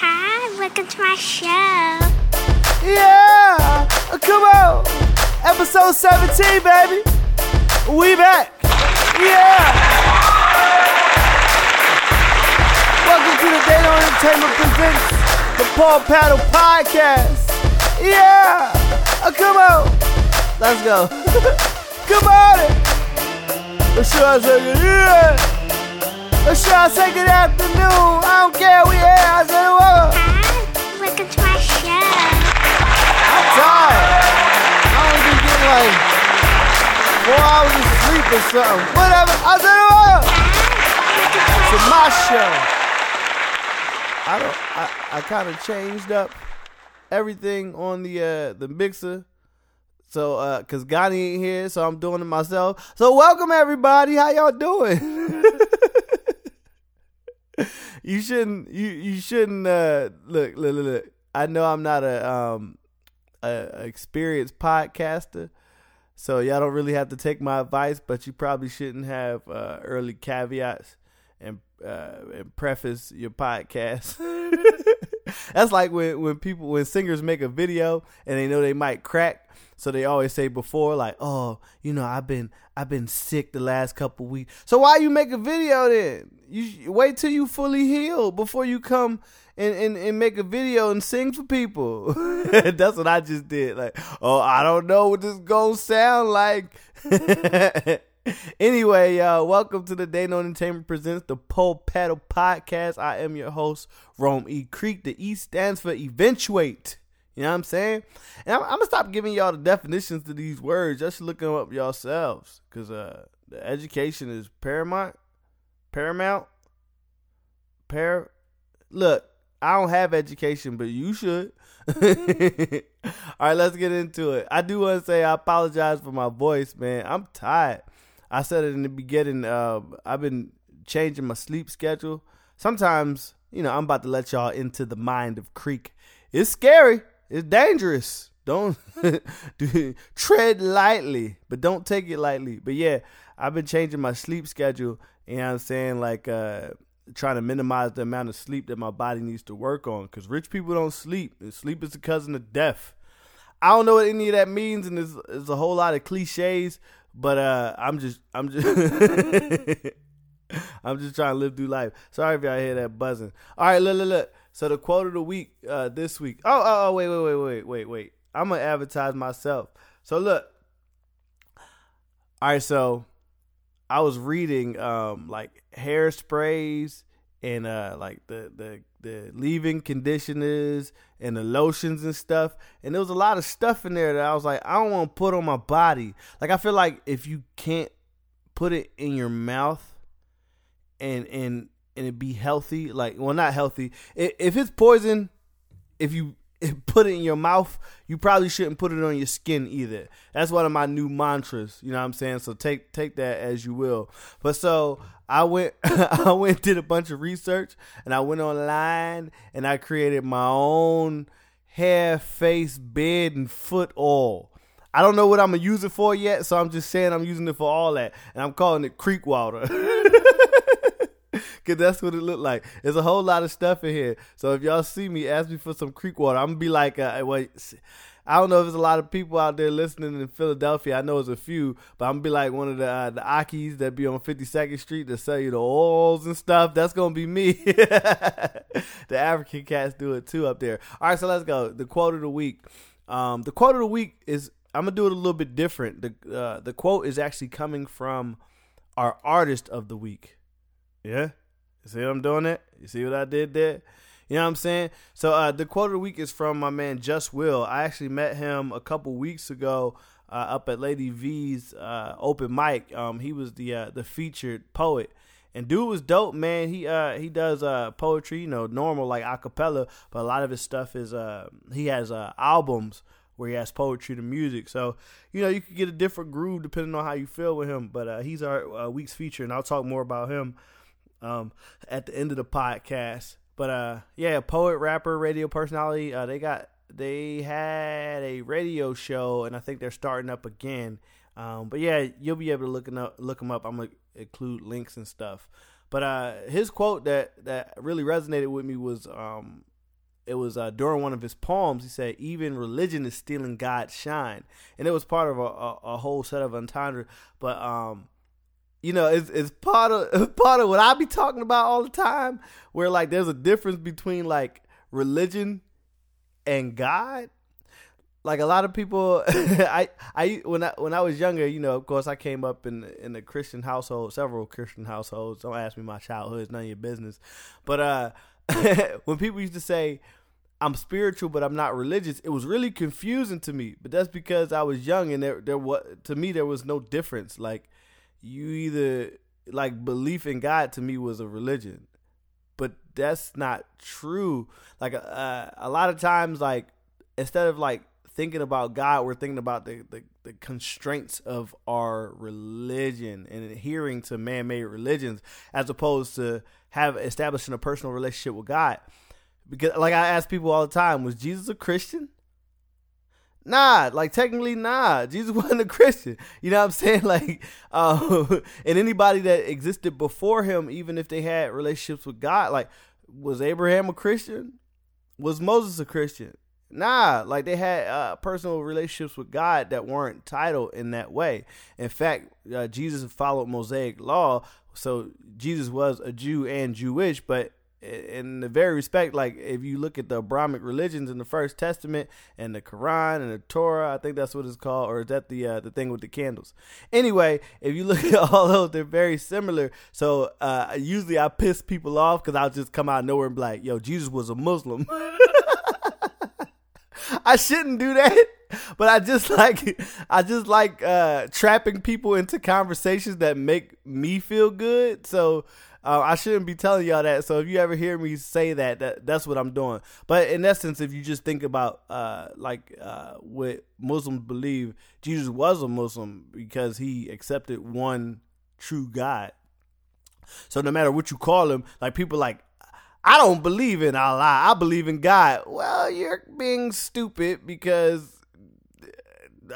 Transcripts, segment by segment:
Hi, welcome to my show. Yeah, uh, come on. Episode 17, baby. We back. Yeah. Welcome to the Daeno Entertainment presents the Paul Paddle Podcast. Yeah. Oh, come on. Let's go. come on. Let's show a good yeah. Let's show us a good afternoon. I don't care. We here. I said, welcome. Hi, welcome to my show. I'm tired. I only been getting like four hours of sleep or something. Whatever. I said, oh, Hi, to my show. I don't. I, I kind of changed up everything on the uh the mixer. So, uh, cause Gotti ain't here, so I'm doing it myself. So, welcome everybody. How y'all doing? you shouldn't. You you shouldn't. Uh, look, look, look, look. I know I'm not a um a, experienced podcaster, so y'all don't really have to take my advice. But you probably shouldn't have uh, early caveats and uh, and preface your podcast. That's like when when people when singers make a video and they know they might crack, so they always say before like, "Oh, you know, I've been I've been sick the last couple weeks." So why you make a video then? You wait till you fully heal before you come and, and, and make a video and sing for people. That's what I just did. Like, oh, I don't know what this gonna sound like. anyway, uh, welcome to the Daeno Entertainment Presents the Pole Paddle Podcast. I am your host, Rome E. Creek. The E stands for eventuate. You know what I'm saying? And I'm, I'm gonna stop giving y'all the definitions to these words. Just look them up yourselves, cause uh, the education is paramount. Paramount. Par. Look, I don't have education, but you should. All right, let's get into it. I do want to say I apologize for my voice, man. I'm tired. I said it in the beginning. Uh, I've been changing my sleep schedule. Sometimes, you know, I'm about to let y'all into the mind of Creek. It's scary. It's dangerous. Don't do, tread lightly, but don't take it lightly. But yeah, I've been changing my sleep schedule. You know what I'm saying? Like, uh, trying to minimize the amount of sleep that my body needs to work on because rich people don't sleep. And sleep is the cousin of death. I don't know what any of that means, and there's, there's a whole lot of cliches, but uh, I'm just I'm just I'm just trying to live through life. Sorry if y'all hear that buzzing. All right, look, look, look. So the quote of the week uh, this week. Oh, oh, oh, wait, wait, wait, wait, wait, wait. I'm gonna advertise myself. So look. All right, so I was reading um like hairsprays and uh like the the the leave-in conditioners and the lotions and stuff and there was a lot of stuff in there that I was like I don't want to put on my body. Like I feel like if you can't put it in your mouth and and and it be healthy, like well not healthy. If, if it's poison, if you put it in your mouth, you probably shouldn't put it on your skin either. That's one of my new mantras. You know what I'm saying? So take take that as you will. But so I went I went did a bunch of research and I went online and I created my own hair, face, bed, and foot oil. I don't know what I'm gonna use it for yet, so I'm just saying I'm using it for all that, and I'm calling it creek water. Cause that's what it looked like. There's a whole lot of stuff in here. So if y'all see me, ask me for some creek water. I'm gonna be like, uh, wait, I don't know if there's a lot of people out there listening in Philadelphia. I know it's a few, but I'm gonna be like one of the uh, the Akis that be on 52nd Street to sell you the oils and stuff. That's gonna be me. the African cats do it too up there. All right, so let's go. The quote of the week. Um, the quote of the week is I'm gonna do it a little bit different. The uh, the quote is actually coming from our artist of the week. Yeah. You see what I'm doing it? You see what I did there? You know what I'm saying? So uh, the quote of the week is from my man Just Will. I actually met him a couple weeks ago uh, up at Lady V's uh, open mic. Um, he was the uh, the featured poet, and dude was dope, man. He uh he does uh poetry, you know, normal like acapella, but a lot of his stuff is uh he has uh albums where he has poetry to music. So, you know, you could get a different groove depending on how you feel with him. But uh, he's our uh, week's feature, and I'll talk more about him um, at the end of the podcast. But uh, yeah, poet, rapper, radio personality. Uh, they got they had a radio show, and I think they're starting up again. Um, but yeah, you'll be able to look up look them up. I'm gonna include links and stuff. But uh, his quote that that really resonated with me was um, it was uh, during one of his poems. He said, "Even religion is stealing God's shine," and it was part of a, a, a whole set of entendre. But um, you know, it's, it's part of part of what I be talking about all the time. Where like there's a difference between like religion and God. Like a lot of people, I I when I when I was younger, you know, of course, I came up in in a Christian household, several Christian households. Don't ask me my childhood; it's none of your business. But uh, when people used to say, I'm spiritual, but I'm not religious. It was really confusing to me, but that's because I was young and there, there was to me there was no difference. Like you either like belief in God to me was a religion, but that's not true. Like uh, a lot of times, like instead of like thinking about God, we're thinking about the, the, the constraints of our religion and adhering to man made religions as opposed to have establishing a personal relationship with God. Because like I ask people all the time, was Jesus a Christian? Nah, like technically, nah. Jesus wasn't a Christian. You know what I'm saying? Like, uh, and anybody that existed before him, even if they had relationships with God, like, was Abraham a Christian? Was Moses a Christian? Nah, like they had uh, personal relationships with God that weren't titled in that way. In fact, uh, Jesus followed Mosaic law, so Jesus was a Jew and Jewish, but in the very respect, like if you look at the Abrahamic religions in the First Testament and the Quran and the Torah, I think that's what it's called, or is that the uh, the thing with the candles? Anyway, if you look at all those, they're very similar. So uh, usually I piss people off because I'll just come out nowhere and be like, "Yo, Jesus was a Muslim." I shouldn't do that, but I just like I just like uh, trapping people into conversations that make me feel good. So uh, I shouldn't be telling y'all that. So if you ever hear me say that, that that's what I'm doing. But in essence, if you just think about uh, like uh, what Muslims believe, Jesus was a Muslim because he accepted one true God. So no matter what you call him, like people like I don't believe in Allah. I believe in God. Well, you're being stupid because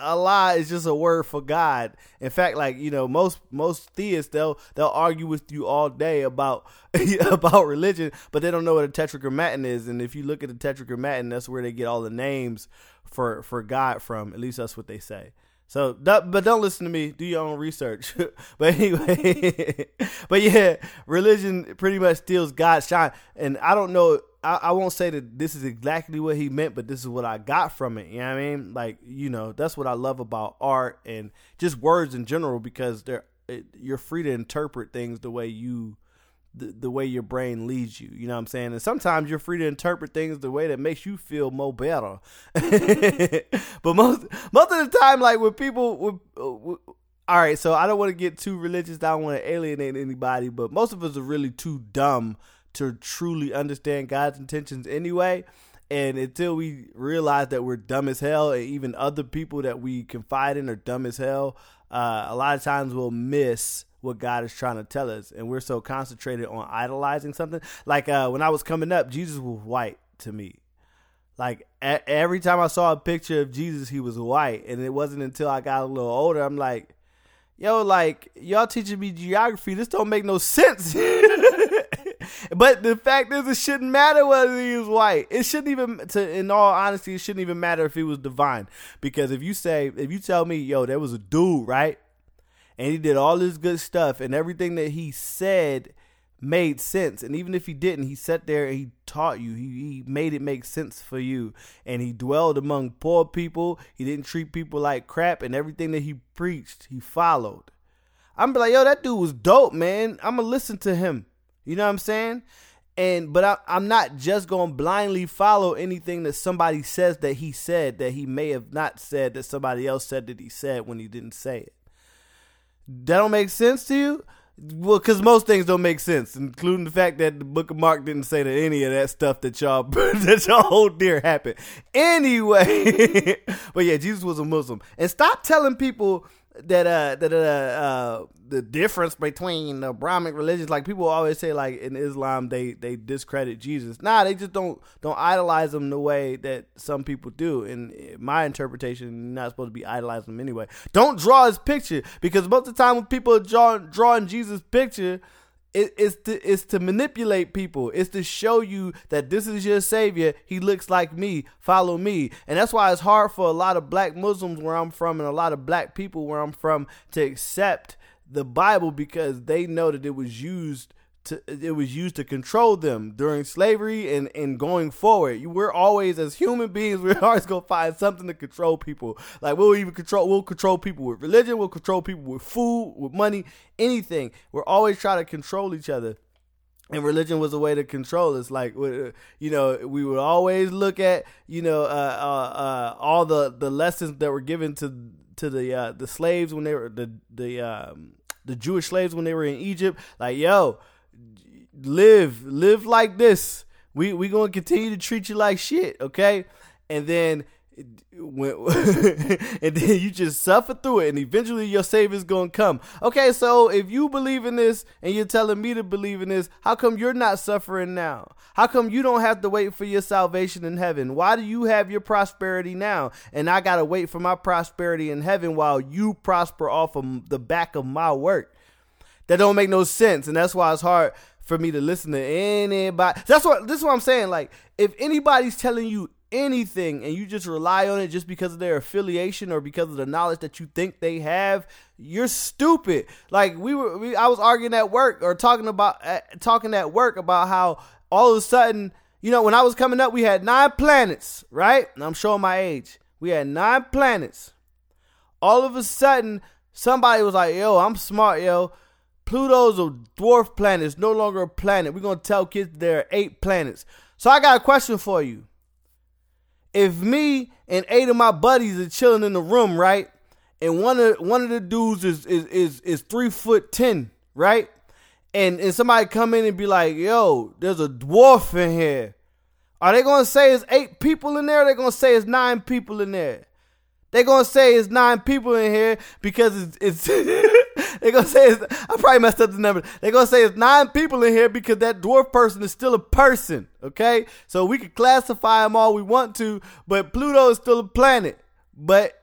Allah is just a word for God. In fact, like you know, most most theists they'll they'll argue with you all day about about religion, but they don't know what a tetragrammaton is. And if you look at the tetragrammaton, that's where they get all the names for for God from. At least that's what they say. So, but don't listen to me. Do your own research. but anyway, but yeah, religion pretty much steals God's shine. And I don't know. I, I, won't say that this is exactly what he meant, but this is what I got from it. You know what I mean? Like, you know, that's what I love about art and just words in general because they're it, you're free to interpret things the way you the, the way your brain leads you. You know what I'm saying? And sometimes you're free to interpret things the way that makes you feel more better. but most most of the time, like when people, with, with, all right, so I don't want to get too religious. I don't want to alienate anybody, but most of us are really too dumb to truly understand God's intentions anyway. And until we realize that we're dumb as hell, and even other people that we confide in are dumb as hell, uh, a lot of times we'll miss what God is trying to tell us, and we're so concentrated on idolizing something. Like uh, when I was coming up, Jesus was white to me. Like a- every time I saw a picture of Jesus, he was white, and it wasn't until I got a little older, I'm like, yo, like y'all teaching me geography, this don't make no sense. but the fact is, it shouldn't matter whether he was white. It shouldn't even, to in all honesty, it shouldn't even matter if he was divine. Because if you say, if you tell me, yo, there was a dude, right? And he did all this good stuff and everything that he said made sense. And even if he didn't he sat there and he taught you. He, he made it make sense for you. And he dwelled among poor people. He didn't treat people like crap. And everything that he preached he followed. I'm like yo that dude was dope man. I'm gonna listen to him. You know what i'm saying? And but I, i'm not just gonna blindly follow anything that somebody says that he said that he may have not said that somebody else said that he said when he didn't say it that don't make sense to you? Well, because most things don't make sense, including the fact that the Book of Mark didn't say that any of that stuff that y'all that y'all hold dear happened. Anyway, but yeah, Jesus was a Muslim, and stop telling people that uh that uh, uh the difference between the Brahmic religions like people always say like in Islam they they discredit Jesus. Nah, they just don't don't idolize him the way that some people do. In my interpretation, you're not supposed to be idolizing him anyway. Don't draw his picture because most of the time when people are drawing drawing Jesus' picture, it, it's to it's to manipulate people. It's to show you that this is your savior. He looks like me. Follow me. And that's why it's hard for a lot of black Muslims where I'm from and a lot of black people where I'm from to accept the Bible because they know that it was used to, it was used to control them during slavery and, and going forward. We're always, as human beings, we're always gonna find something to control people. Like we'll even control, we'll control people with religion, we'll control people with food, with money, anything. We're always trying to control each other. And religion was a way to control us. Like, you know, we would always look at, you know, uh, uh, uh, all the, the lessons that were given to to the uh, the slaves when they were the the um, the Jewish slaves when they were in Egypt. Like, yo, live live like this. We we gonna continue to treat you like shit, okay? And then when and then you just suffer through it and eventually your savior's gonna come. Okay so if you believe in this and you're telling me to believe in this how come you're not suffering now? How come you don't have to wait for your salvation in heaven? Why do you have your prosperity now? And i gotta wait for my prosperity in heaven while you prosper off of the back of my work. That don't make no sense and that's why it's hard for me to listen to anybody. That's what this is what I'm saying. Like, if anybody's telling you anything and you just rely on it just because of their affiliation or because of the knowledge that you think they have, you're stupid. Like we were, we, I was arguing at work or talking about uh, talking at work about how all of a sudden, you know, when I was coming up, we had nine planets, right? And I'm showing my age. We had nine planets. All of a sudden, somebody was like, "Yo, I'm smart, yo." Pluto's a dwarf planet. It's no longer a planet. We're gonna tell kids there are eight planets. So I got a question for you. If me and eight of my buddies are chilling in the room, right? And one of one of the dudes is is is, is three foot ten, right? And and somebody come in and be like, yo, there's a dwarf in here. Are they gonna say it's eight people in there? Or they gonna say it's nine people in there? They're gonna say it's nine people in here because it's, it's they gonna say it's, I probably messed up the number. They're gonna say it's nine people in here because that dwarf person is still a person. Okay, so we can classify them all we want to, but Pluto is still a planet. But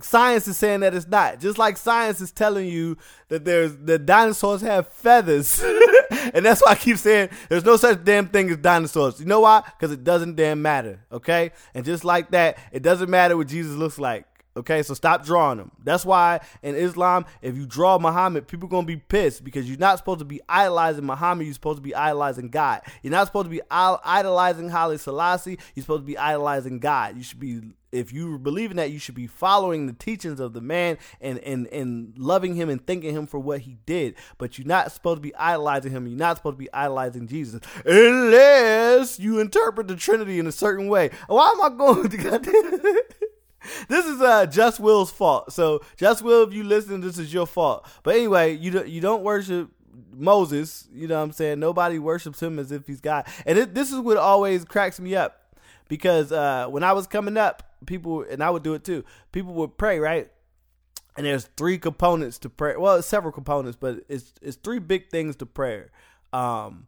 science is saying that it's not. Just like science is telling you that there's the dinosaurs have feathers. and that's why I keep saying there's no such damn thing as dinosaurs. You know why? Because it doesn't damn matter. Okay? And just like that, it doesn't matter what Jesus looks like. Okay, so stop drawing them. That's why in Islam, if you draw Muhammad, people gonna be pissed because you're not supposed to be idolizing Muhammad. You're supposed to be idolizing God. You're not supposed to be idolizing Haile Selassie. You're supposed to be idolizing God. You should be, if you believe in that, you should be following the teachings of the man and and and loving him and thanking him for what he did. But you're not supposed to be idolizing him. You're not supposed to be idolizing Jesus unless you interpret the Trinity in a certain way. Why am I going to? This is uh Just Will's fault. So Just Will, if you listen, this is your fault. But anyway, you do, you don't worship Moses. You know what I'm saying? Nobody worships him as if he's God. And it, this is what always cracks me up because uh, when I was coming up, people and I would do it too. People would pray, right? And there's three components to prayer. Well, it's several components, but it's it's three big things to prayer. Um,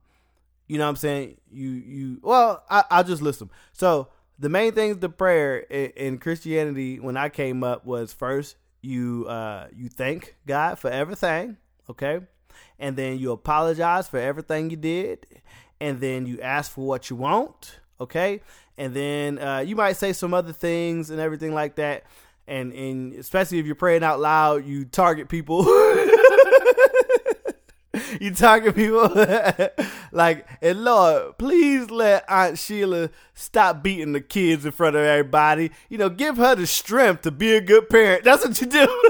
you know what I'm saying? You you well, I, I'll just list them. So the main things to prayer in, in, Christianity when I came up was first you uh, you thank God for everything, okay, and then you apologize for everything you did, and then you ask for what you want, okay, and then uh, you might say some other things and everything like that, and and especially if you're praying out loud, you target people. you target people like, and Lord, please let Aunt Sheila stop beating the kids in front of everybody. You know, give her the strength to be a good parent. That's what you do.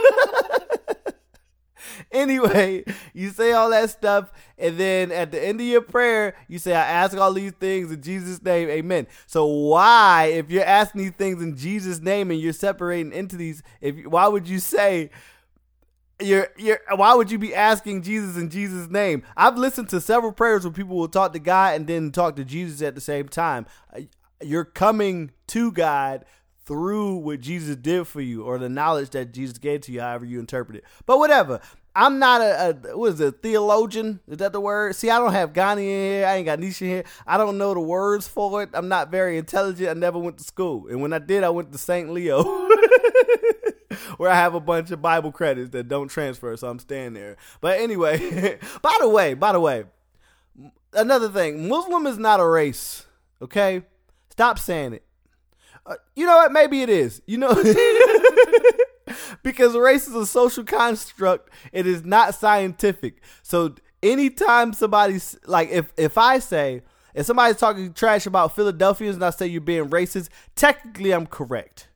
anyway, you say all that stuff, and then at the end of your prayer, you say, I ask all these things in Jesus' name, amen. So why, if you're asking these things in Jesus' name and you're separating entities, if why would you say you're you're why would you be asking Jesus in Jesus' name? I've listened to several prayers where people will talk to God and then talk to Jesus at the same time. Uh, you're coming to God through what Jesus did for you or the knowledge that Jesus gave to you, however you interpret it. But whatever. I'm not a, a what is it, theologian? Is that the word? See, I don't have Ghani in here. I ain't got Nisha here. I don't know the words for it. I'm not very intelligent. I never went to school. And when I did, I went to St. Leo. where I have a bunch of Bible credits that don't transfer, so I'm staying there. But anyway, by the way, by the way, another thing, Muslim is not a race. Okay, stop saying it. Uh, you know what? Maybe it is. You know. because race is a social construct it is not scientific so anytime somebody's like if if i say if somebody's talking trash about philadelphians and i say you're being racist technically i'm correct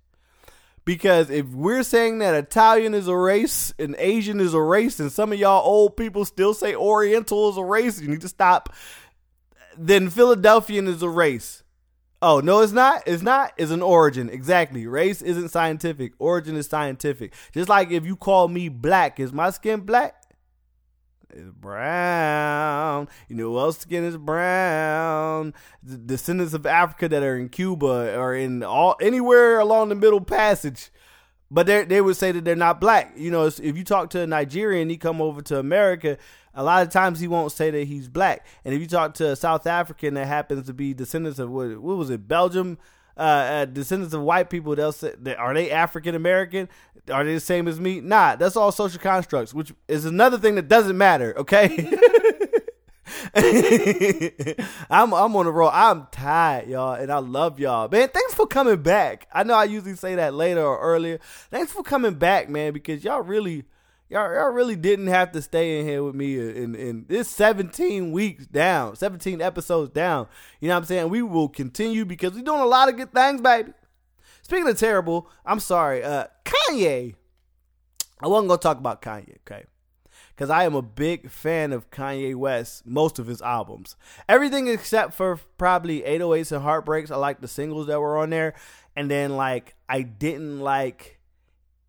because if we're saying that Italian is a race and Asian is a race, and some of y'all old people still say Oriental is a race, you need to stop. Then Philadelphian is a race. Oh, no, it's not. It's not. It's an origin. Exactly. Race isn't scientific. Origin is scientific. Just like if you call me black, is my skin black? It's brown. You know who skin is brown? The descendants of Africa that are in Cuba or in all anywhere along the Middle Passage. But they they would say that they're not black. You know, if you talk to a Nigerian, he come over to America, a lot of times he won't say that he's black. And if you talk to a South African that happens to be descendants of what, what was it, Belgium, uh, uh, descendants of white people, they'll say, are they African American? Are they the same as me? Nah, that's all social constructs, which is another thing that doesn't matter. Okay. I'm I'm on the roll. I'm tired, y'all, and I love y'all, man. Thanks for coming back. I know I usually say that later or earlier. Thanks for coming back, man, because y'all really y'all, y'all really didn't have to stay in here with me in, in this 17 weeks down, 17 episodes down. You know what I'm saying? We will continue because we're doing a lot of good things, baby. Speaking of terrible, I'm sorry, uh, Kanye. I wasn't gonna talk about Kanye, okay? Because I am a big fan of Kanye West, most of his albums. Everything except for probably 808s and Heartbreaks. I like the singles that were on there. And then, like, I didn't like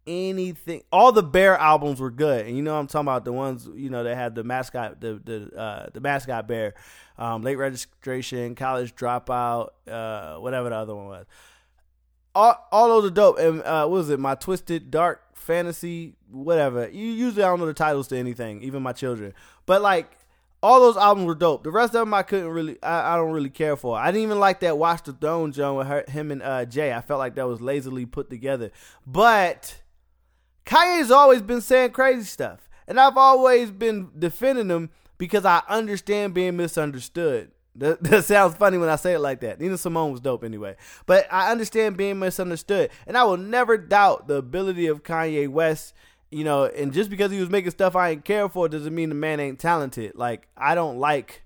anything. All the Bear albums were good, and you know I'm talking about the ones you know that had the mascot, the the uh, the mascot bear, um, late registration, college dropout, uh, whatever the other one was. All, all those are dope. And uh, what was it? My twisted dark fantasy, whatever. You usually I don't know the titles to anything, even my children. But like all those albums were dope. The rest of them I couldn't really, I, I don't really care for. I didn't even like that Watch the Throne John with her, him and uh, Jay. I felt like that was lazily put together. But Kanye's always been saying crazy stuff. And I've always been defending him because I understand being misunderstood. That, that, sounds funny when I say it like that. Nina Simone was dope anyway. But I understand being misunderstood. And I will never doubt the ability of Kanye West. You know, and just because he was making stuff I ain't care for doesn't mean the man ain't talented. Like, I don't like.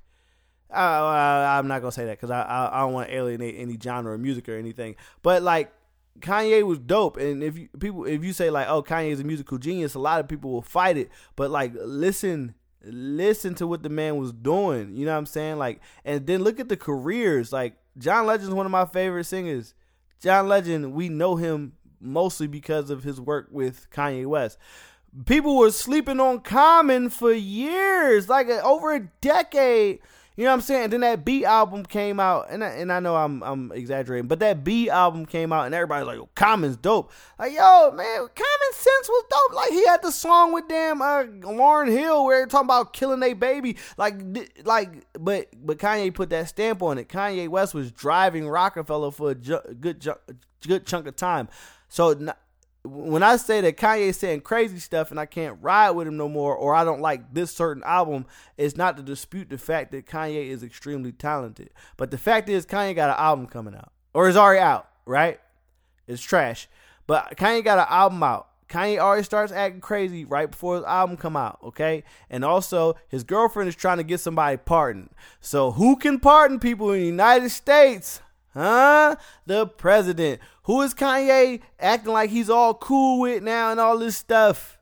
Uh, I'm not gonna say that because I, I I don't want to alienate any genre of music or anything. But like Kanye was dope, and if you people if you say like, oh, Kanye is a musical genius, a lot of people will fight it. But like, listen, listen to what the man was doing. You know what I'm saying? Like, and then look at the careers. Like, John Legend is one of my favorite singers. John Legend, we know him mostly because of his work with Kanye West. People were sleeping on Common for years, like over a decade. You know what I'm saying? And then that Be album came out, and I, and I know I'm I'm exaggerating, but that Be album came out, and everybody's like, "Yo, Common's dope." Like, yo, man, Common Sense was dope. Like, he had the song with damn uh, Lauryn Hill where they're talking about killing a baby. Like, like, but but Kanye put that stamp on it. Kanye West was driving Roc-A-Fella for a ju- good ju- good chunk of time. So when I say that Kanye's saying crazy stuff and I can't ride with him no more, or I don't like this certain album, it's not to dispute the fact that Kanye is extremely talented. But the fact is, Kanye got an album coming out, or is already out, right? It's trash. But Kanye got an album out. Kanye already starts acting crazy right before his album come out, okay? And also, his girlfriend is trying to get somebody pardoned. So who can pardon people in the United States? Huh? The president. Who is Kanye acting like he's all cool with now and all this stuff?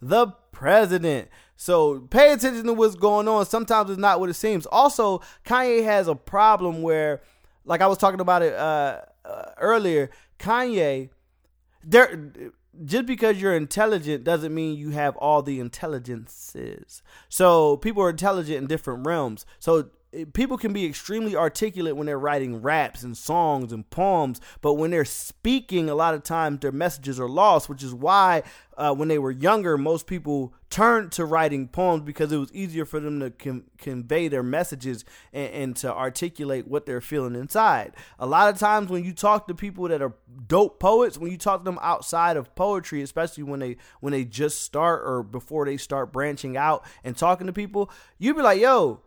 The president. So pay attention to what's going on. Sometimes it's not what it seems. Also, Kanye has a problem where, like I was talking about it uh, uh, earlier, Kanye, there just because you're intelligent doesn't mean you have all the intelligences. So people are intelligent in different realms. So people can be extremely articulate when they're writing raps and songs and poems, but when they're speaking, a lot of times their messages are lost, which is why uh, when they were younger, most people turned to writing poems because it was easier for them to com- convey their messages and, and to articulate what they're feeling inside. A lot of times when you talk to people that are dope poets, when you talk to them outside of poetry, especially when they when they just start or before they start branching out and talking to people, you'd be like, "Yo,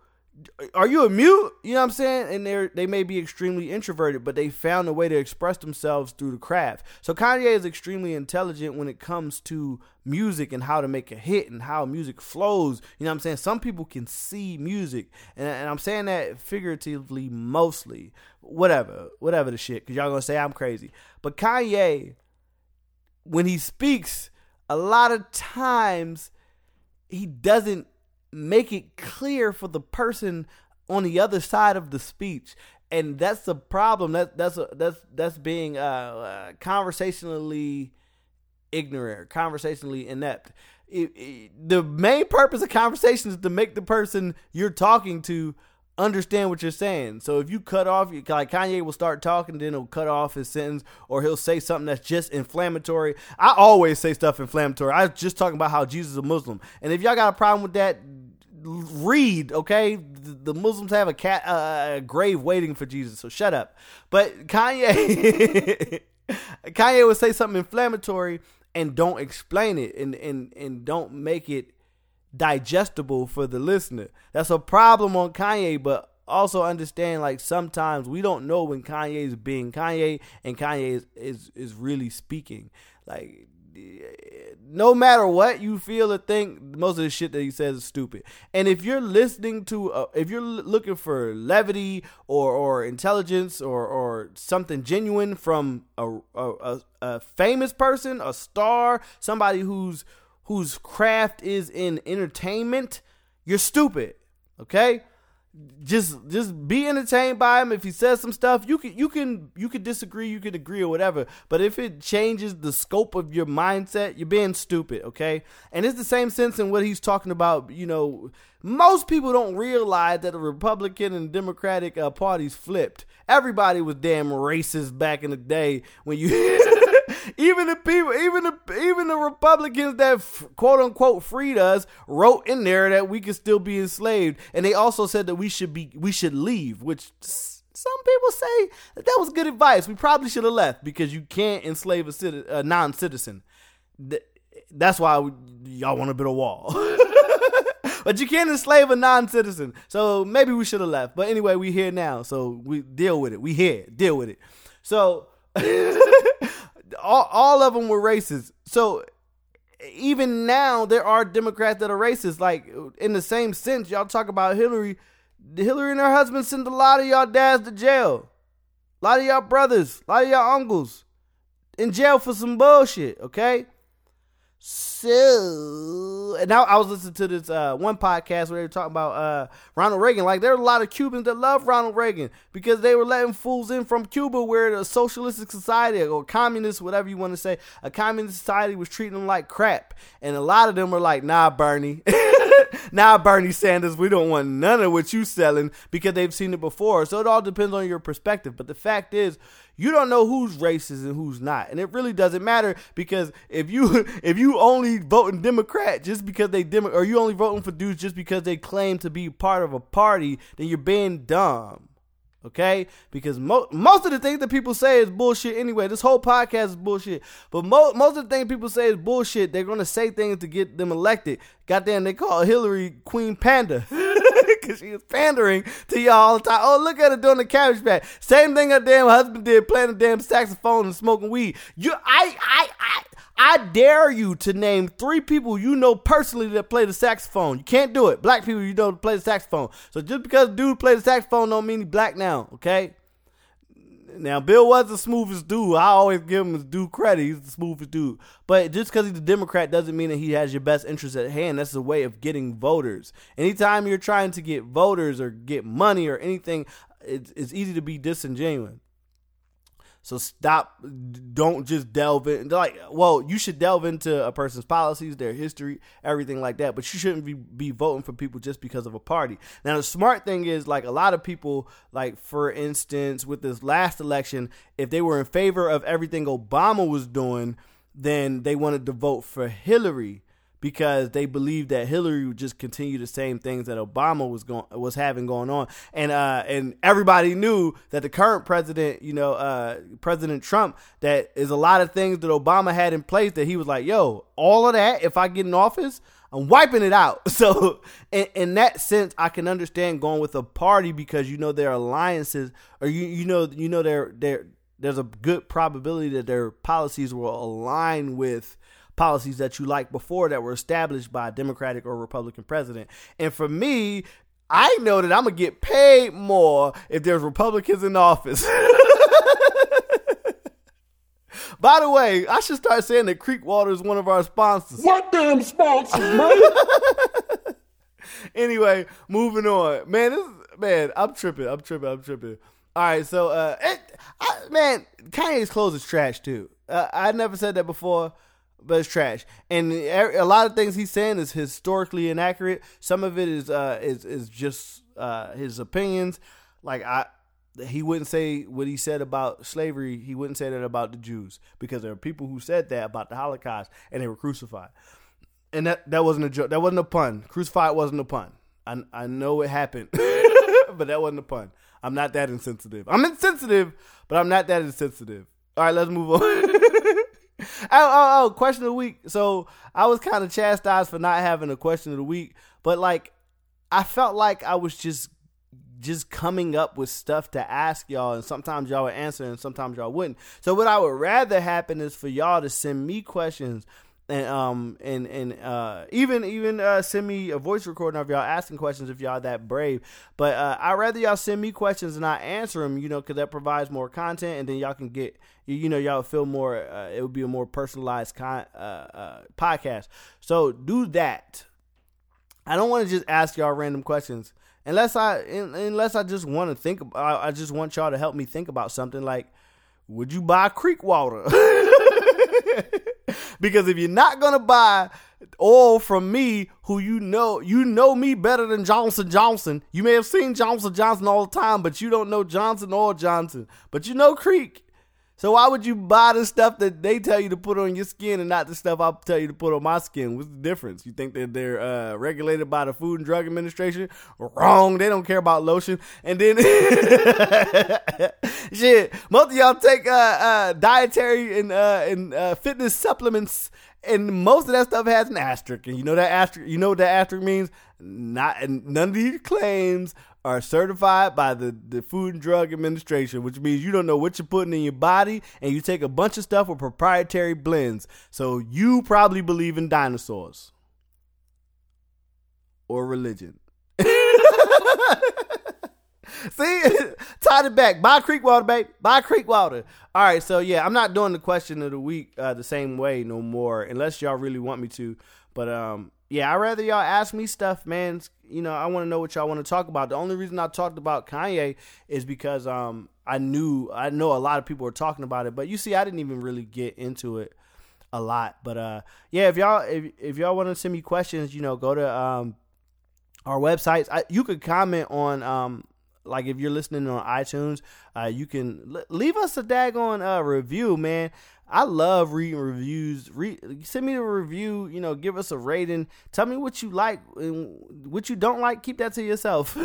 are you a mute? You know what I'm saying? And they they may be extremely introverted, but they found a way to express themselves through the craft. So Kanye is extremely intelligent when it comes to music and how to make a hit and how music flows. You know what I'm saying? Some people can see music, and, and I'm saying that figuratively mostly. Whatever, whatever the shit, because y'all gonna say I'm crazy. But Kanye, when he speaks, a lot of times he doesn't make it clear for the person on the other side of the speech and that's the problem that that's a, that's that's being uh, uh, conversationally ignorant conversationally inept it, it, the main purpose of conversation is to make the person you're talking to understand what you're saying. So if you cut off, like Kanye will start talking, then he'll cut off his sentence, or he'll say something that's just inflammatory. I always say stuff inflammatory. I was just talking about how Jesus is a Muslim, and if y'all got a problem with that, read. Okay, the, Muslims have a cat uh, a grave waiting for Jesus, so shut up. But Kanye, Kanye would say something inflammatory and don't explain it, and and and don't make it digestible for the listener. That's a problem on Kanye, but also understand like sometimes we don't know when Kanye is being Kanye and Kanye is, is, is really speaking. Like no matter what you feel or think, most of the shit that he says is stupid. And if you're listening to, uh, if you're looking for levity or or intelligence or or something genuine from a a, a famous person, a star, somebody whose whose craft is in entertainment, you're stupid. Okay? Just just be entertained by him. If he says some stuff, you can you can you can disagree, you can agree or whatever. But if it changes the scope of your mindset, you're being stupid, okay? And it's the same sense in what he's talking about, you know, most people don't realize that the Republican and Democratic uh, parties flipped. Everybody was damn racist back in the day when you even the people, even the even the Republicans that quote unquote freed us wrote in there that we could still be enslaved, and they also said that we should be we should leave, which some people say that, that was good advice. We probably should have left because you can't enslave a, citi- a non-citizen. That's why we, y'all want to build a wall. but you can't enslave a non-citizen. So maybe we should have left. But anyway, we here now, so we deal with it. We here, deal with it. So all, all of them were racist. So even now, there are Democrats that are racist. Like in the same sense, y'all talk about Hillary. Hillary and her husband sent a lot of y'all dads to jail. A lot of y'all brothers, a lot of y'all uncles in jail for some bullshit. Okay. So, and now I was listening to this uh, one podcast where they were talking about uh, Ronald Reagan. Like, there are a lot of Cubans that love Ronald Reagan because they were letting fools in from Cuba where a socialistic society or communist, whatever you want to say, a communist society was treating them like crap. And a lot of them were like, nah, Bernie. nah, Bernie Sanders, we don't want none of what you selling because they've seen it before. So it all depends on your perspective. But the fact is, you don't know who's racist and who's not. And it really doesn't matter because if you if you only voting Democrat just because they Demo- or you only voting for dudes just because they claim to be part of a party, then you're being dumb. Okay? Because mo- most of the things that people say is bullshit anyway. This whole podcast is bullshit. But mo- most of the things people say is bullshit. They're going to say things to get them elected. Goddamn, they call Hillary Queen Panda. because she was pandering to y'all all the time. Oh, look at her doing the cabbage patch. Same thing her damn husband did, playing the damn saxophone and smoking weed. You, I, I, I, I dare you to name three people you know personally that play the saxophone. You can't do it. Black people you know play the saxophone. So just because dude play the saxophone don't mean he's black now. Okay. Now, Bill was the smoothest dude. I always give him his due credit. He's the smoothest dude. But just because he's a Democrat doesn't mean that he has your best interest at hand. That's a way of getting voters. Anytime you're trying to get voters or get money or anything, it's, it's easy to be disingenuous. So stop. Don't just delve in. Like, well, you should delve into a person's policies, their history, everything like that. But you shouldn't be, be voting for people just because of a party. Now, the smart thing is, like, a lot of people, like, for instance, with this last election, if they were in favor of everything Obama was doing, then they wanted to vote for Hillary because they believed that Hillary would just continue the same things that Obama was going was having going on, and uh, and everybody knew that the current president, you know, uh, President Trump, that is a lot of things that Obama had in place that he was like, yo, all of that, if I get in office. I'm wiping it out. So, in, in that sense, I can understand going with a party because you know their alliances, or you you know you know their their there's a good probability that their policies will align with policies that you liked before that were established by a Democratic or Republican president. And for me, I know that I'm gonna get paid more if there's Republicans in office. By the way, I should start saying that Creekwater is one of our sponsors. What damn sponsors, man? anyway, moving on. Man, this man, I'm tripping. I'm tripping. I'm tripping. All right, so uh, it, I, man, Kanye's clothes is trash too. Uh, I never said that before, but it's trash. And a lot of things he's saying is historically inaccurate. Some of it is uh is is just uh his opinions. Like I he wouldn't say what he said about slavery. He wouldn't say that about the Jews because there are people who said that about the Holocaust and they were crucified. And that that wasn't a joke. That wasn't a pun. Crucified wasn't a pun. I I know it happened, but that wasn't a pun. I'm not that insensitive. I'm insensitive, but I'm not that insensitive. All right, let's move on. oh, oh, oh, question of the week. So I was kind of chastised for not having a question of the week, but like I felt like I was just just coming up with stuff to ask y'all, and sometimes y'all would answer, and sometimes y'all wouldn't. So what I would rather happen is for y'all to send me questions and um and and uh even even uh send me a voice recording of y'all asking questions if y'all that brave. But uh i'd rather y'all send me questions and i answer them you know because that provides more content and then y'all can get you know y'all feel more uh, it would be a more personalized con- uh, uh podcast. So do that. I don't want to just ask y'all random questions unless i unless i just want to think about, i just want y'all to help me think about something like would you buy creek water because if you're not gonna buy oil from me, who you know, you know me better than Johnson Johnson. You may have seen Johnson Johnson all the time, but you don't know Johnson or Johnson. But you know Creek. So why would you buy the stuff that they tell you to put on your skin and not the stuff I tell you to put on my skin? What's the difference? You think that they're uh, regulated by the Food and Drug Administration? Wrong. They don't care about lotion. And then shit, most of y'all take uh, uh, dietary and uh, and uh, fitness supplements and most of that stuff has an asterisk, and you know that asterisk. You know what that asterisk means? Not none of these claims are certified by the, the Food and Drug Administration, which means you don't know what you're putting in your body, and you take a bunch of stuff with proprietary blends. So you probably believe in dinosaurs or religion. See, tied it back. Buy creek water, babe. Buy creek water. All right, so yeah, I'm not doing the question of the week uh, the same way no more, unless y'all really want me to. But um, yeah, I'd rather y'all ask me stuff, man. You know, I want to know what y'all want to talk about. The only reason I talked about Kanye is because um I knew I know a lot of people were talking about it, but you see, I didn't even really get into it a lot. But uh, yeah, if y'all if if y'all want to send me questions, you know, go to um our websites. I, you could comment on um like if you're listening on iTunes, uh, you can l- leave us a daggone uh, review, man. I love reading reviews. Re- send me a review. You know, give us a rating. Tell me what you like and what you don't like. Keep that to yourself.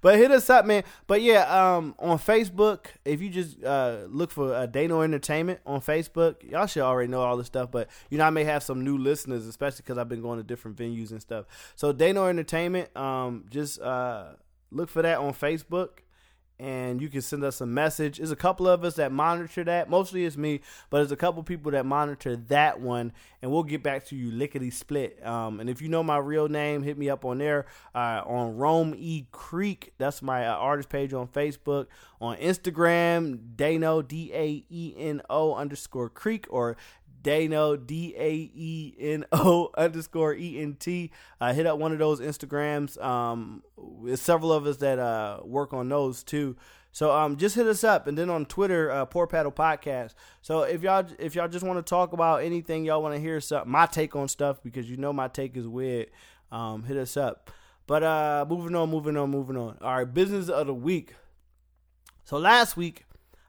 but hit us up, man. But yeah, um, on Facebook, if you just uh, look for uh, Daeno Entertainment on Facebook, y'all should already know all this stuff. But you know, I may have some new listeners, especially because I've been going to different venues and stuff. So Daeno Entertainment, um, just uh, look for that on Facebook and you can send us a message. There's a couple of us that monitor that. Mostly it's me, but there's a couple people that monitor that one, and we'll get back to you lickety split. Um, and if you know my real name, hit me up on there uh, on Rome E Creek. That's my uh, artist page on Facebook. On Instagram, Daeno D A E N O underscore Creek or Daeno D A E N O underscore E N T. Uh, hit up one of those Instagrams. Um, there's several of us that uh work on those too. So um, just hit us up, and then on Twitter, uh, Poor Paddle Podcast. So if y'all if y'all just want to talk about anything, y'all want to hear some my take on stuff because you know my take is weird. Um, hit us up. But uh, moving on, moving on, moving on. All right, business of the week. So last week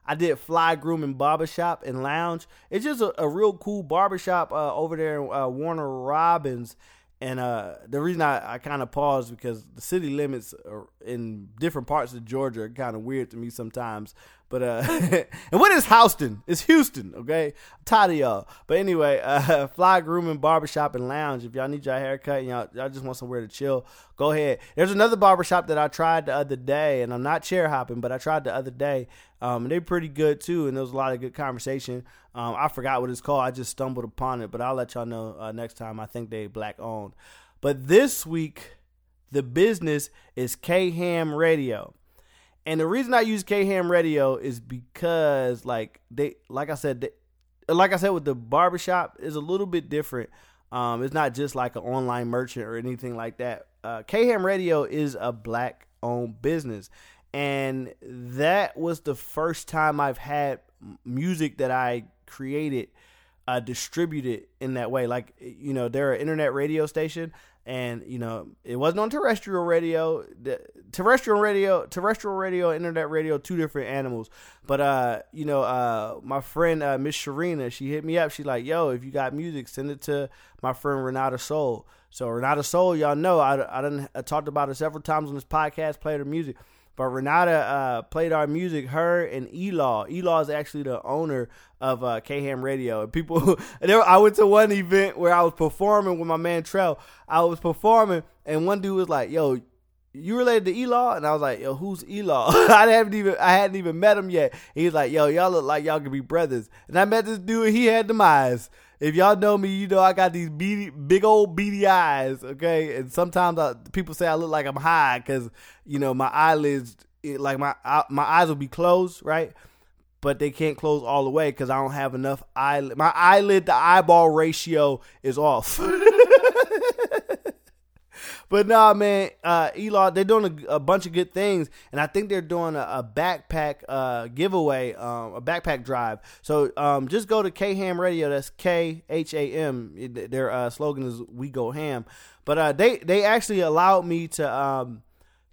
I did Fly Grooming Barbershop and Lounge. It's just a, a real cool barbershop uh, over there in uh, Warner Robins. And uh, the reason I, I kind of paused because the city limits in different parts of Georgia are kind of weird to me sometimes. But uh, and what is Houston? It's Houston, okay? I'm tired of y'all. But anyway, uh, Fly Grooming Barbershop and Lounge. If y'all need your haircut and y'all, y'all just want somewhere to chill, go ahead. There's another barbershop that I tried the other day, and I'm not chair hopping, but I tried the other day. Um, and they're pretty good too, and there was a lot of good conversation. Um, I forgot what it's called. I just stumbled upon it, but I'll let y'all know uh, next time. I think they black owned. But this week, the business is K Ham Radio. And the reason I use K Ham Radio is because, like they, like I said, they, like I said with the barbershop is a little bit different. Um, it's not just like an online merchant or anything like that. Uh, K Ham Radio is a black owned business, and that was the first time I've had music that I created uh, distributed in that way. Like you know, they're an internet radio station, and you know it wasn't on terrestrial radio. The, terrestrial radio terrestrial radio internet radio two different animals. But uh you know uh my friend uh miss sharina she hit me up. She's like yo if you got music send it to my friend renata soul so renata soul y'all know i, I done I talked about it several times on this podcast played her music but Renata uh, played our music. Her and Elaw. Elaw is actually the owner of uh, K-Ham Radio. And people, there, I went to one event where I was performing with my man Trell. I was performing, and one dude was like, "Yo, you related to Elaw?" And I was like, "Yo, who's Elaw?" I haven't even I hadn't even met him yet. He's like, "Yo, y'all look like y'all could be brothers." And I met this dude. He had them eyes. If y'all know me, you know I got these beady, big old beady eyes. Okay, and sometimes I, people say I look like I'm high because you know my eyelids, like my my eyes will be closed, right? But they can't close all the way because I don't have enough eyelid. My eyelid to eyeball ratio is off. But nah, man, uh, Elaw, they're doing a, a, bunch of good things, and I think they're doing a, a backpack uh, giveaway, um, a backpack drive. So um, just go to K Ham Radio. That's K H A M. Their uh, slogan is "We Go Ham." But uh, they they actually allowed me to um,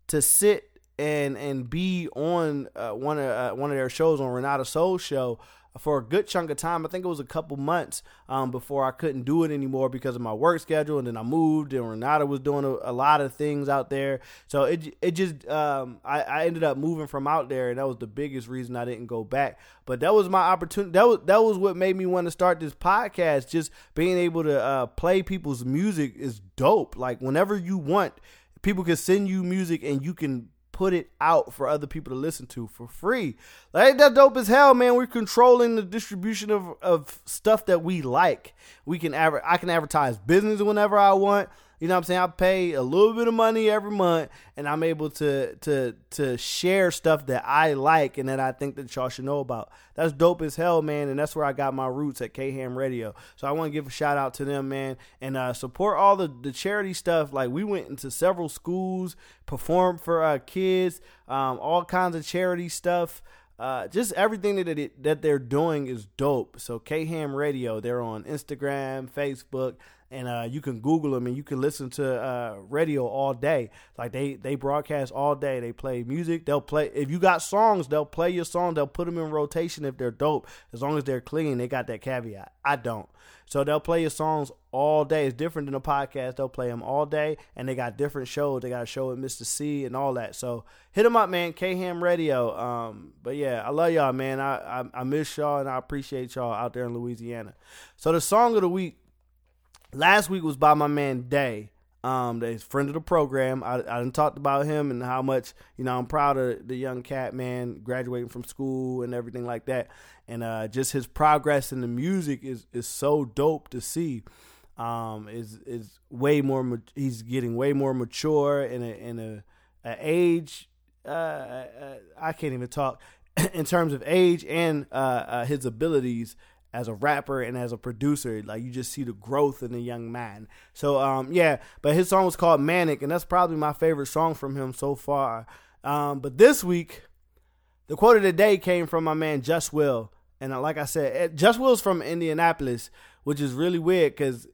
to sit and and be on uh, one of uh, one of their shows on Renata Soul show for a good chunk of time. I think it was a couple months um, before I couldn't do it anymore because of my work schedule, and then I moved, and Renata was doing a, a lot of things out there. So it it just um, I, I ended up moving from out there, and that was the biggest reason I didn't go back. But that was my opportunity. That was that was what made me want to start this podcast. Just being able to uh, play people's music is dope. Like whenever you want, people can send you music, and you can put it out for other people to listen to for free. Like that dope as hell, man. We're controlling the distribution of, of stuff that we like. We can adver- I can advertise business whenever I want. You know what I'm saying? I pay a little bit of money every month and I'm able to to to share stuff that I like and that I think that y'all should know about. That's dope as hell, man, and that's where I got my roots at K Ham Radio. So I want to give a shout out to them, man, and uh, support all the, the charity stuff. Like we went into several schools, performed for uh, kids, um, all kinds of charity stuff. Uh, just everything that it, that they're doing is dope. So K Ham Radio, they're on Instagram, Facebook and uh, you can Google them and you can listen to uh, radio all day. Like they they broadcast all day. They play music. They'll play if you got songs. They'll play your song. They'll put them in rotation if they're dope. As long as they're clean, they got that caveat. I don't. So they'll play your songs all day. It's different than a podcast. They'll play them all day, and they got different shows. They got a show with Mr. C and all that. So hit them up, man. K Ham Radio. Um, but yeah, I love y'all, man. I, I I miss y'all and I appreciate y'all out there in Louisiana. So the song of the week last week was by my man Day. Um, he's friend of the program. I I talked about him and how much you know I'm proud of the young cat man graduating from school and everything like that, and uh, just his progress in the music is is so dope to see. Um, is is way more. He's getting way more mature in a in a, a age. Uh, uh, I can't even talk in terms of age and uh, uh, his abilities as a rapper and as a producer. Like you just see the growth in the young man. So um, yeah, but his song was called Manic, and that's probably my favorite song from him so far. Um, but this week, the quote of the day came from my man Just Will, and uh, like I said, Just Will's from Indianapolis, which is really weird because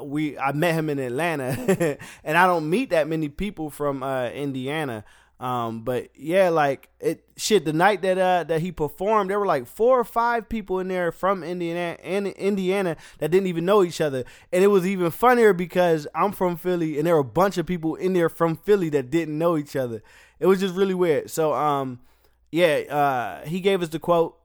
we I met him in Atlanta, and I don't meet that many people from uh, Indiana. Um, but yeah, like it shit. The night that uh that he performed, there were like four or five people in there from Indiana and Indiana that didn't even know each other, and it was even funnier because I'm from Philly, and there were a bunch of people in there from Philly that didn't know each other. It was just really weird. So um, yeah, uh, he gave us the quote.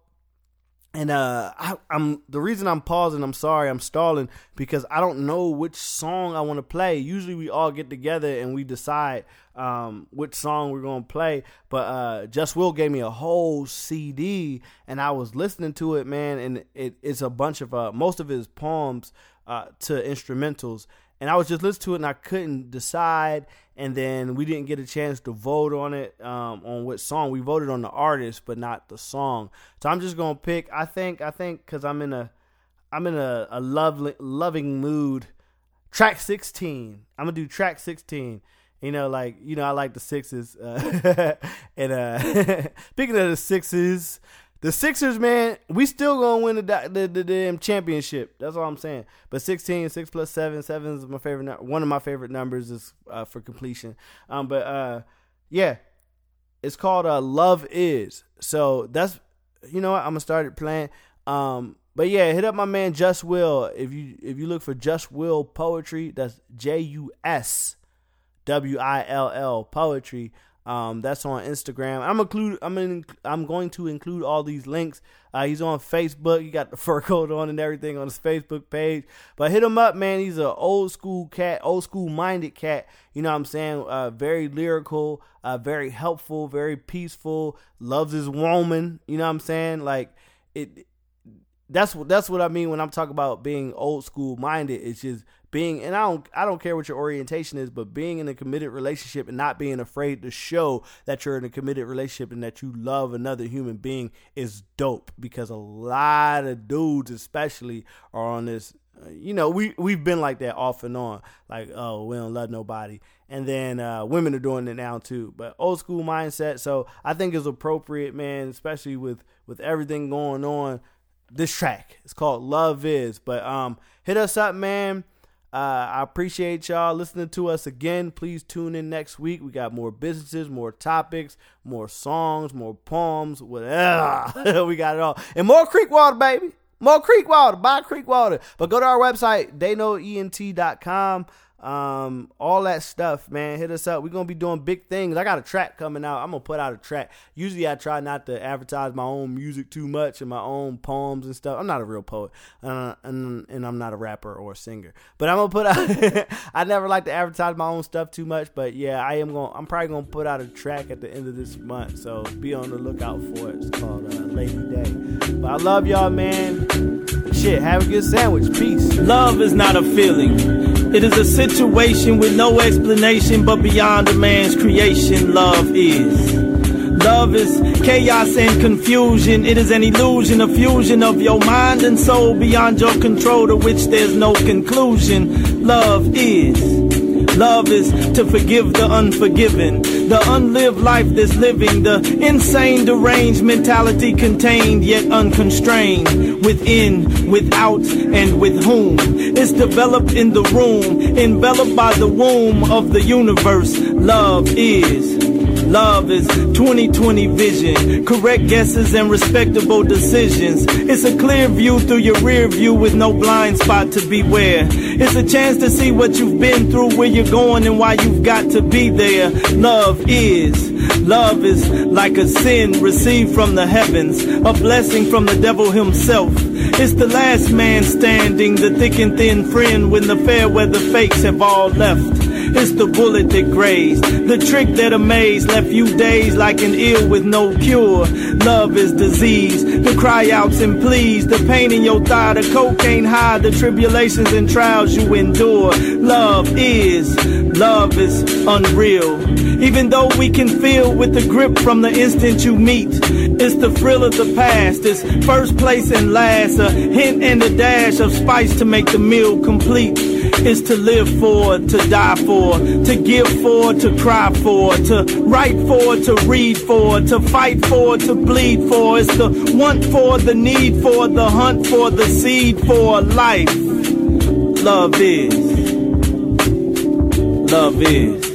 And uh, I, am the reason I'm pausing. I'm sorry, I'm stalling because I don't know which song I want to play. Usually, we all get together and we decide um, which song we're gonna play. But uh, Just Will gave me a whole CD, and I was listening to it, man. And it, it's a bunch of uh, most of his poems uh, to instrumentals, and I was just listening to it, and I couldn't decide. And then we didn't get a chance to vote on it um, on what song. We voted on the artist but not the song. So i'm just gonna pick i think i think because i'm in a i'm in a, a lovely loving mood. Track 16 i'm gonna do track 16 you know like you know i like the sixes uh, and uh speaking of the sixes the Sixers, man, we still gonna win the the, the, damn championship. That's all I'm saying. But 16, 6 plus 7, 7 is my favorite. One of my favorite numbers is uh, for completion. Um, but uh, yeah, it's called uh, Love Is. So that's you know what I'm gonna start it playing. Um, but yeah, hit up my man Just Will. If you if you look for Just Will poetry, that's J U S W I L L poetry. Um, that's on Instagram. I'm include. I'm in, I'm going to include all these links. Uh, he's on Facebook. He got the fur coat on and everything on his Facebook page. But hit him up, man. He's an old school cat, old school minded cat. You know what I'm saying? Uh, very lyrical, uh, very helpful, very peaceful. Loves his woman. You know what I'm saying? Like it. That's what that's what I mean when I'm talking about being old school minded. It's just being and I don't I don't care what your orientation is, but being in a committed relationship and not being afraid to show that you're in a committed relationship and that you love another human being is dope because a lot of dudes especially are on this you know, we we've been like that off and on. Like, oh, we don't love nobody. And then uh, women are doing it now too. But old school mindset. So I think it's appropriate, man, especially with with everything going on. This track. It's called Love Is. But um hit us up, man. Uh, I appreciate y'all listening to us again. Please tune in next week. We got more businesses, more topics, more songs, more poems, whatever. we got it all. And more creek water, baby. More creek water. Buy creek water. But go to our website, daenoent.com um, all that stuff, man. Hit us up. We're gonna be doing big things. I got a track coming out. I'm gonna put out a track. Usually, I try not to advertise my own music too much and my own poems and stuff. I'm not a real poet, uh, and and I'm not a rapper or a singer. But I'm gonna put out. I never like to advertise my own stuff too much. But yeah, I am gonna. I'm probably gonna put out a track at the end of this month. So be on the lookout for it. It's called uh, Lady Day. But I love y'all, man. Shit, have a good sandwich. Peace. Love is not a feeling. It is a situation with no explanation but beyond a man's creation. Love is. Love is chaos and confusion. It is an illusion, a fusion of your mind and soul beyond your control to which there's no conclusion. Love is. Love is to forgive the unforgiven, the unlived life that's living, the insane, deranged mentality contained yet unconstrained, within, without, and with whom. It's developed in the room, enveloped by the womb of the universe. Love is. Love is 2020 vision, correct guesses and respectable decisions. It's a clear view through your rear view with no blind spot to beware. It's a chance to see what you've been through, where you're going, and why you've got to be there. Love is. Love is like a sin received from the heavens, a blessing from the devil himself. It's the last man standing, the thick and thin friend when the fair weather fakes have all left. It's the bullet that grazed, the trick that amazed, left you dazed like an ill with no cure. Love is disease, the cry outs and pleas, the pain in your thigh, the cocaine high, the tribulations and trials you endure. Love is, love is unreal. Even though we can feel with the grip from the instant you meet, it's the thrill of the past, it's first place and last, a hint and a dash of spice to make the meal complete is to live for, to die for, to give for, to cry for, to write for, to read for, to fight for, to bleed for. It's the want for, the need for, the hunt for, the seed for life. Love is. Love is.